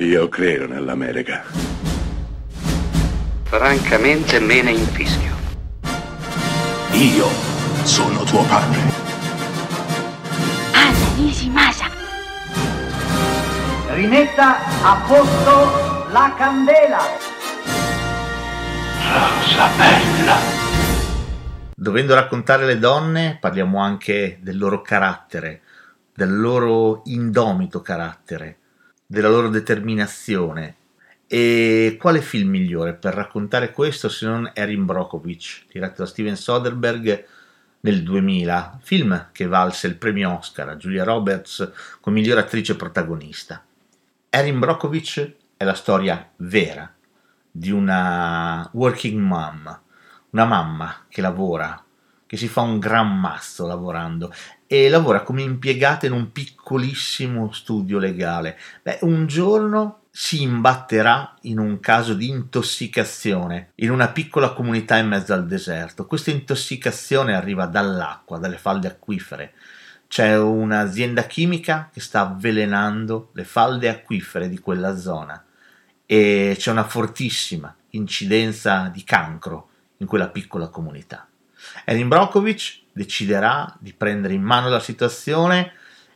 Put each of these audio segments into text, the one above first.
Io credo nell'America. Francamente me ne infischio. Io sono tuo padre. Anna Nishimasa. Rimetta a posto la candela. Rosa bella. Dovendo raccontare le donne, parliamo anche del loro carattere, del loro indomito carattere, della loro determinazione. E quale film migliore per raccontare questo se non Erin Brockovich, diretto da Steven Soderbergh nel 2000, film che valse il premio Oscar a Julia Roberts come miglior attrice protagonista. Erin Brockovich è la storia vera di una working mom, una mamma che lavora, che si fa un gran mazzo lavorando e lavora come impiegata in un piccolissimo studio legale. Beh, un giorno si imbatterà in un caso di intossicazione in una piccola comunità in mezzo al deserto. Questa intossicazione arriva dall'acqua, dalle falde acquifere. C'è un'azienda chimica che sta avvelenando le falde acquifere di quella zona e c'è una fortissima incidenza di cancro in quella piccola comunità. Erin Brockovich deciderà di prendere in mano la situazione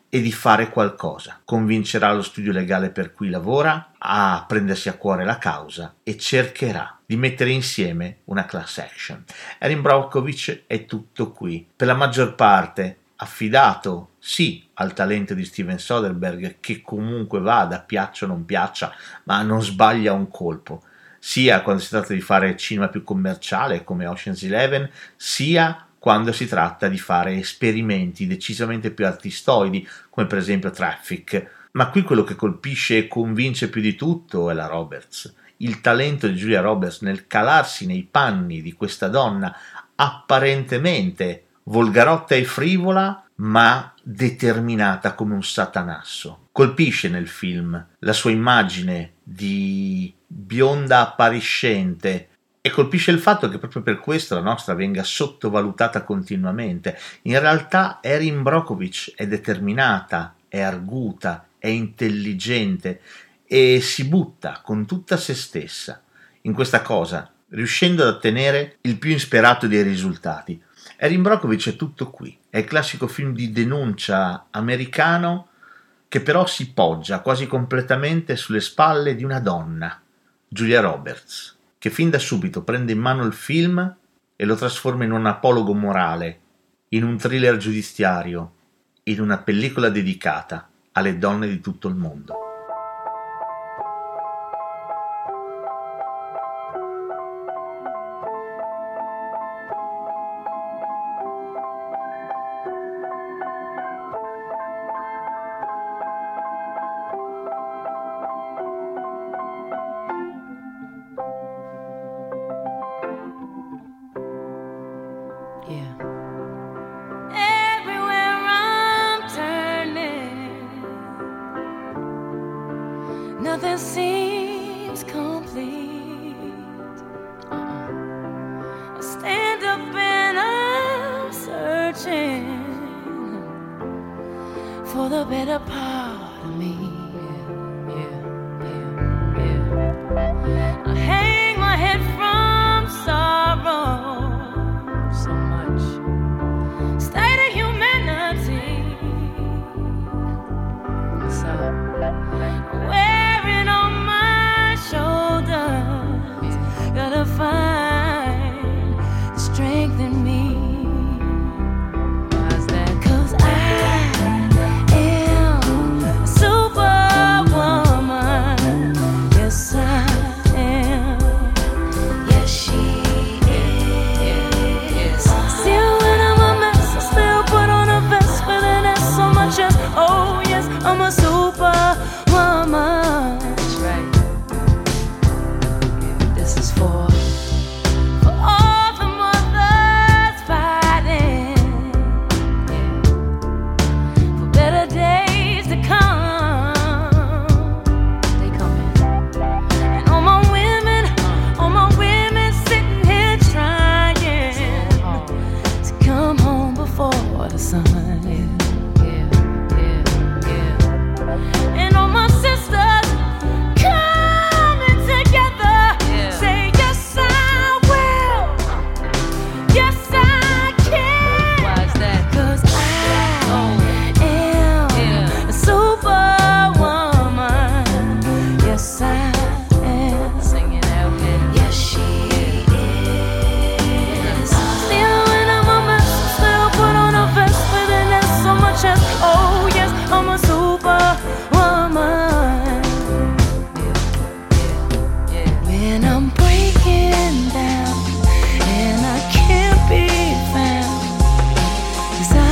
e di fare qualcosa. Convincerà lo studio legale per cui lavora a prendersi a cuore la causa e cercherà di mettere insieme una class action. Erin Brockovich è tutto qui. Per la maggior parte affidato sì al talento di Steven Soderbergh che comunque vada, piaccia o non piaccia, ma non sbaglia un colpo sia quando si tratta di fare cinema più commerciale come Ocean's Eleven, sia quando si tratta di fare esperimenti decisamente più artistoidi, come per esempio Traffic. Ma qui quello che colpisce e convince più di tutto è la Roberts. Il talento di Julia Roberts nel calarsi nei panni di questa donna apparentemente volgarotta e frivola, ma determinata come un satanasso. Colpisce nel film la sua immagine di bionda appariscente e colpisce il fatto che proprio per questo la nostra venga sottovalutata continuamente. In realtà Erin Brockovich è determinata, è arguta, è intelligente e si butta con tutta se stessa in questa cosa, riuscendo ad ottenere il più insperato dei risultati. Erin Brockovich è tutto qui, è il classico film di denuncia americano che però si poggia quasi completamente sulle spalle di una donna, Julia Roberts, che fin da subito prende in mano il film e lo trasforma in un apologo morale, in un thriller giudiziario, in una pellicola dedicata alle donne di tutto il mondo. little bit apart. sofa. 그 기사